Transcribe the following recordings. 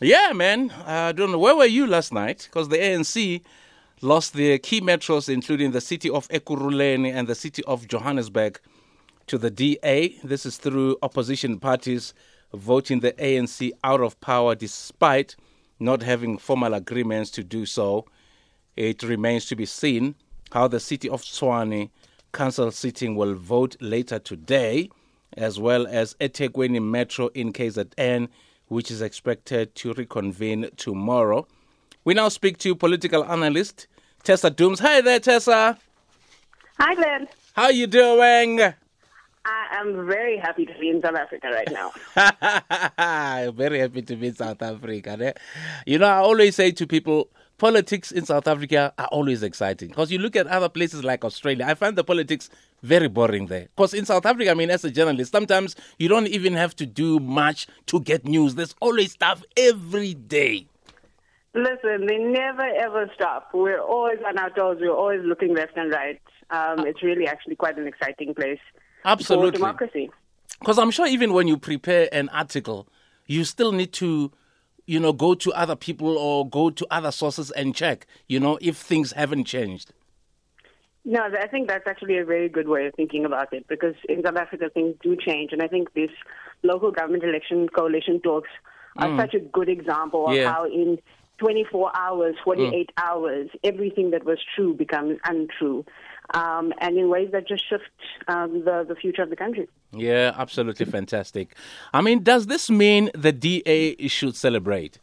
Yeah, man. Uh, I don't know. Where were you last night? Because the ANC lost their key metros, including the city of Ekurhuleni and the city of Johannesburg, to the DA. This is through opposition parties voting the ANC out of power despite not having formal agreements to do so. It remains to be seen how the city of Tshwane council sitting will vote later today, as well as eThekwini Metro in KZN, which is expected to reconvene tomorrow. We now speak to political analyst Tessa Dooms. Hi there, Tessa. Hi, Glenn. How are you doing? I am very happy to be in South Africa right now. very happy to be in South Africa. You know, I always say to people, politics in South Africa are always exciting because you look at other places like Australia. I find the politics very boring there. Because in South Africa, I mean, as a journalist, sometimes you don't even have to do much to get news. There's always stuff every day. Listen, they never ever stop. We're always on our toes. We're always looking left and right. Um, it's really actually quite an exciting place for Absolutely. democracy. Because I'm sure even when you prepare an article, you still need to, you know, go to other people or go to other sources and check, you know, if things haven't changed. No, I think that's actually a very good way of thinking about it because in South Africa things do change, and I think this local government election coalition talks are such a good example of Yeah. how in 24 hours, 48 hours, everything that was true becomes untrue, um, and in ways that just shift um, the the future of the country. Yeah, absolutely fantastic. I mean, does this mean the DA should celebrate?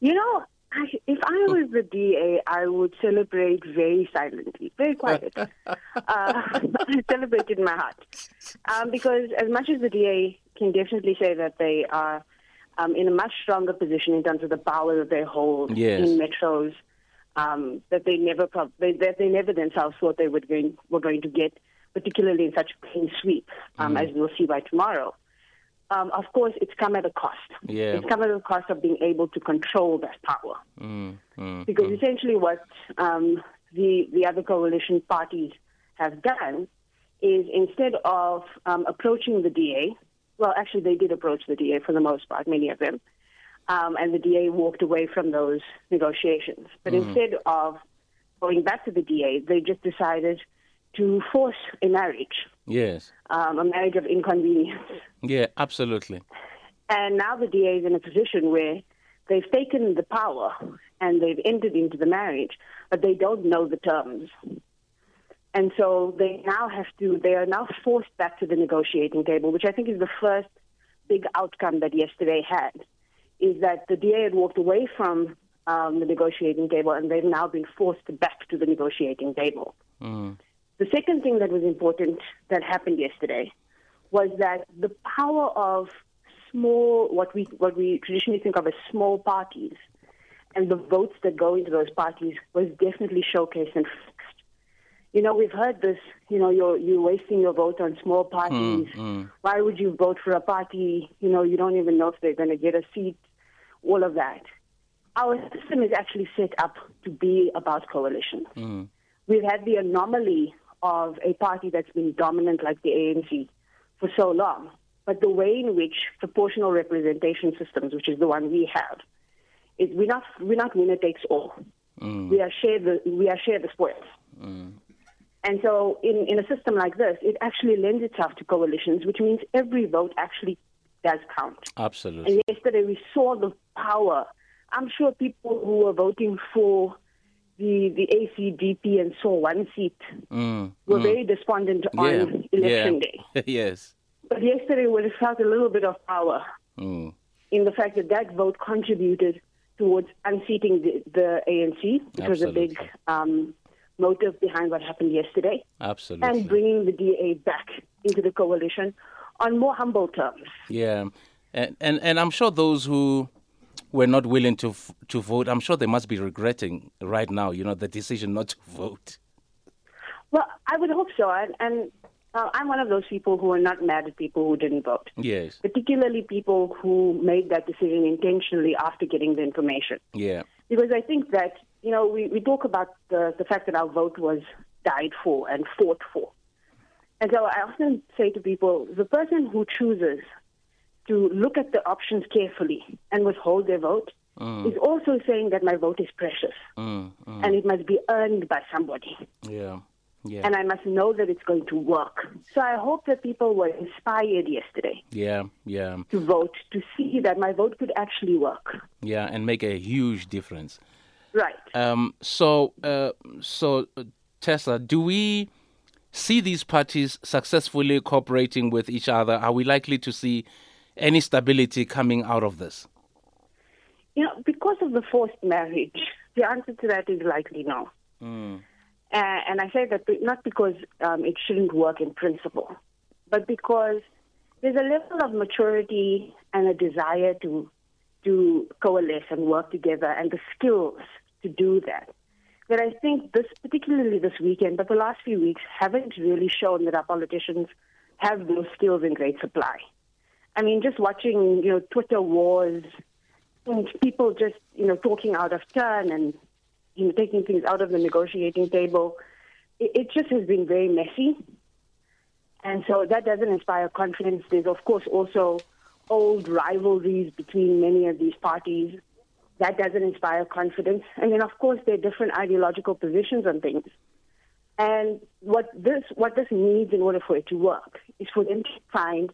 You know, I, if I was the DA, I would celebrate very silently, very quiet. uh, I celebrate in my heart. Um, because as much as the DA can definitely say that they are um, in a much stronger position in terms of the power that they hold Yes. in metros, um, that they never prob- they, that they never themselves thought they would going, were going to get, particularly in such a clean sweep, um, as we'll see by tomorrow. Um, of course, it's come at a cost. Yeah. It's come at a cost of being able to control that power. Mm, mm, Because essentially, what um, the the other coalition parties have done is instead of um, approaching the DA, well, actually, they did approach the DA for the most part, many of them, um, and the DA walked away from those negotiations. But instead of going back to the DA, they just decided to force a marriage, yes. um, a marriage of inconvenience. Yeah, absolutely. And now the DA is in a position where they've taken the power and they've entered into the marriage, but they don't know the terms. And so they now have to, they are now forced back to the negotiating table, which I think is the first big outcome that yesterday had, is that the DA had walked away from um, the negotiating table and they've now been forced back to the negotiating table. Mm, The second thing that was important that happened yesterday was that the power of small, what we what we traditionally think of as small parties, and the votes that go into those parties was definitely showcased and fixed. You know, we've heard this. You know, you're you're wasting your vote on small parties. Mm, mm. Why would you vote for a party? You know, you don't even know if they're going to get a seat. All of that. Our system is actually set up to be about coalitions mm. we've had the anomaly of a party that's been dominant like the ANC for so long. But the way in which proportional representation systems, which is the one we have, is we're not we're not winner takes all. Mm. We are share the we are share the spoils. Mm. And so in, in a system like this, it actually lends itself to coalitions, which means every vote actually does count. absolutely. And yesterday we saw the power. I'm sure people who were voting for the the ACDP and saw one seat Mm, were very despondent on yeah, election yeah. day. yes. But yesterday we felt a little bit of power Mm, in the fact that that vote contributed towards unseating the, the ANC, which was a big um, motive behind what happened yesterday, absolutely. and bringing the DA back into the coalition on more humble terms. Yeah, and, and and I'm sure those who were not willing to f- to vote, I'm sure they must be regretting right now. You know, the decision not to vote. Well, I would hope so. And, and uh, I'm one of those people who are not mad at people who didn't vote, Yes. particularly people who made that decision intentionally after getting the information. Yeah. Because I think that, you know, we, we talk about the, the fact that our vote was died for and fought for. And so I often say to people, the person who chooses to look at the options carefully and withhold their vote is also saying that my vote is precious Mm, mm, and it must be earned by somebody. yeah. Yeah. And I must know that it's going to work. So I hope that people were inspired yesterday yeah. Yeah. to vote to see that my vote could actually work. Yeah. And make a huge difference. Right. Um, so, uh, so uh, Tessa, do we see these parties successfully cooperating with each other? Are we likely to see any stability coming out of this? You know, because of the forced marriage, the answer to that is likely no. Mm. Uh, and I say that not because um, it shouldn't work in principle, but because there's a level of maturity and a desire to to coalesce and work together, and the skills to do that. That I think this, particularly this weekend, but the last few weeks, haven't really shown that our politicians have those skills in great supply. I mean, just watching, you know, Twitter wars, and people just, you know, talking out of turn and you know, taking things out of the negotiating table. It, it just has been very messy. And so that doesn't inspire confidence. There's, of course, also old rivalries between many of these parties. That doesn't inspire confidence. And then, of course, there are different ideological positions on things. And what this, what this needs in order for it to work is for them to find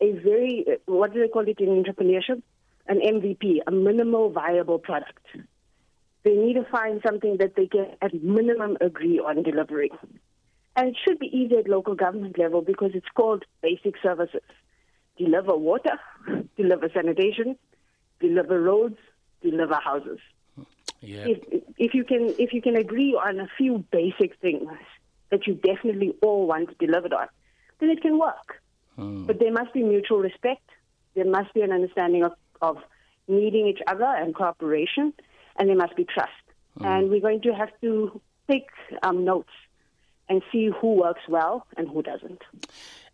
a very, what do they call it in entrepreneurship? An MVP, a minimal viable product they need to find something that they can at minimum agree on delivering. And it should be easy at local government level because it's called basic services. Deliver water, deliver sanitation, deliver roads, deliver houses. Yeah. If, if you can if you can agree on a few basic things that you definitely all want delivered on, then it can work. But there must be mutual respect. There must be an understanding of, of needing each other and cooperation and there must be trust. And we're going to have to take um, notes and see who works well and who doesn't.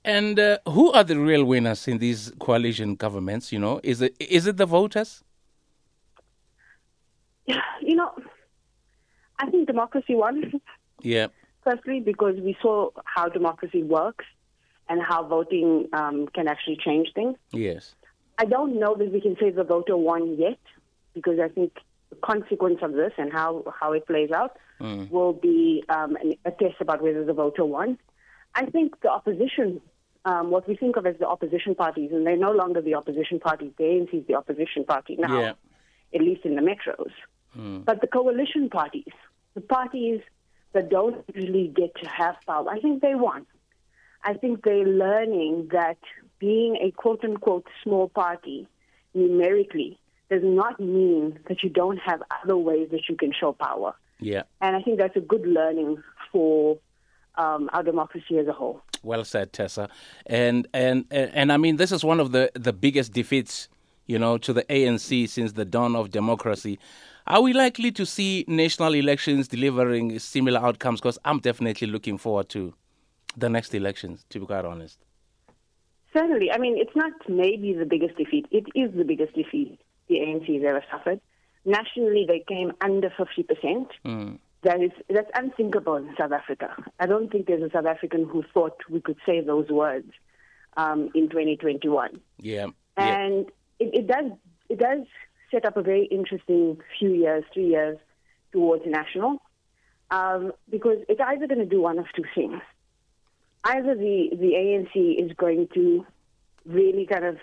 And uh, who are the real winners in these coalition governments? You know, is it is it the voters? You know, I think democracy won, Yeah. firstly, because we saw how democracy works and how voting um, can actually change things. Yes. I don't know that we can say the voter won yet, because I think the consequence of this and how, how it plays out will be um, a test about whether the voter won. I think the opposition, um, what we think of as the opposition parties, and they're no longer the opposition parties, the ANC is the opposition party now, Yeah. at least in the metros. But the coalition parties, the parties that don't usually get to have power, I think they won. I think they're learning that being a quote unquote small party numerically does not mean that you don't have other ways that you can show power. Yeah. And I think that's a good learning for um, our democracy as a whole. Well said, Tessa. And and and, and I mean, this is one of the the biggest defeats, you know, to the ANC since the dawn of democracy. Are we likely to see national elections delivering similar outcomes? Because I'm definitely looking forward to the next elections. To be quite honest. Certainly. I mean, it's not maybe the biggest defeat. It is the biggest defeat the ANC has ever suffered. Nationally, they came under 50%. Mm. That is, that's unthinkable in South Africa. I don't think there's a South African who thought we could say those words um, in 2021. Yeah. yeah. And it, it does it does set up a very interesting few years, three years towards national, um, because it's either going to do one of two things. Either the the ANC is going to really kind of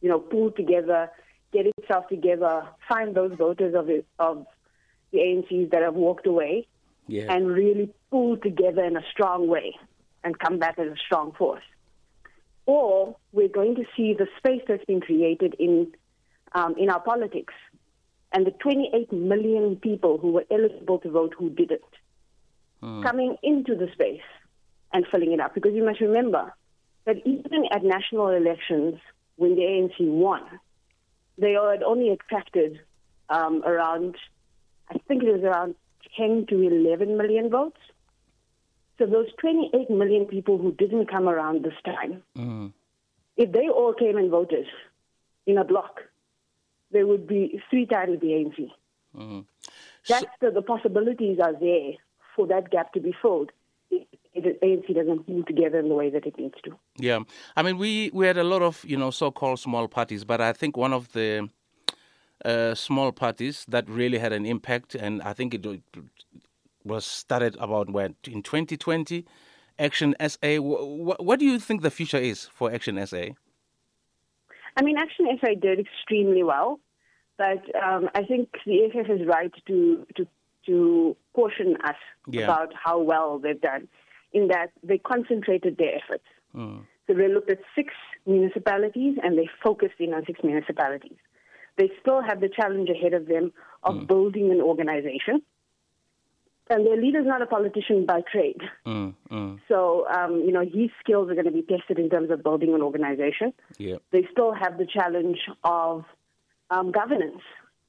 you know pull together, get itself together, find those voters of it, of the ANCs that have walked away, Yeah. and really pull together in a strong way and come back as a strong force. Or we're going to see the space that's been created in um, in our politics and the 28 million people who were eligible to vote who didn't coming into the space and filling it up. Because you must remember that even at national elections, when the ANC won, they had only attracted um, around, I think it was around 10 to 11 million votes. So those 28 million people who didn't come around this time, Mm. if they all came and voted in a block, there would be three times the ANC. Mm. That's the, the possibilities are there for that gap to be filled. The ANC doesn't pull together in the way that it needs to. Yeah, I mean, we we had a lot of you know so-called small parties, but I think one of the uh, small parties that really had an impact, and I think it was started about when in 2020. Action SA. What, what do you think the future is for Action SA? I mean, Action SA did extremely well, but um, I think the AFF is right to to to caution us yeah. about how well they've done, in that they concentrated their efforts. Mm. So they looked at six municipalities and they focused in on six municipalities. They still have the challenge ahead of them of mm. building an organization. And their leader's not a politician by trade. Mm, mm. So, um, you know, his skills are going to be tested in terms of building an organization. Yep. They still have the challenge of um, governance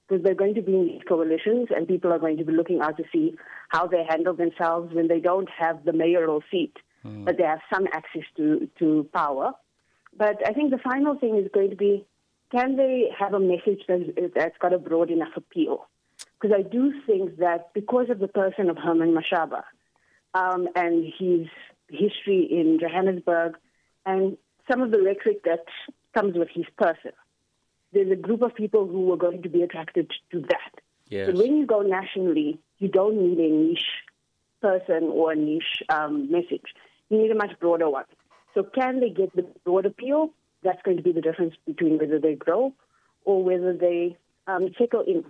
because they're going to be in these coalitions and people are going to be looking out to see how they handle themselves when they don't have the mayoral seat, mm. but they have some access to, to power. But I think the final thing is going to be can they have a message that's, that's got a broad enough appeal? Because I do think that because of the person of Herman Mashaba um, and his history in Johannesburg and some of the rhetoric that comes with his person, there's a group of people who are going to be attracted to that. Yes. But when you go nationally, you don't need a niche person or a niche um, message. You need a much broader one. So can they get the broad appeal? That's going to be the difference between whether they grow or whether they um, trickle in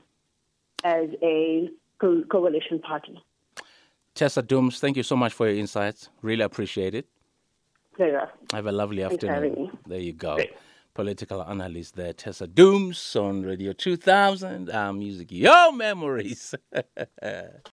as a co- coalition party. Tessa Dooms, thank you so much for your insights. Really appreciate it. Pleasure. Have a lovely Thanks afternoon. There you go. Great political analyst there, Tessa Dooms on Radio 2000. Our music, your memories.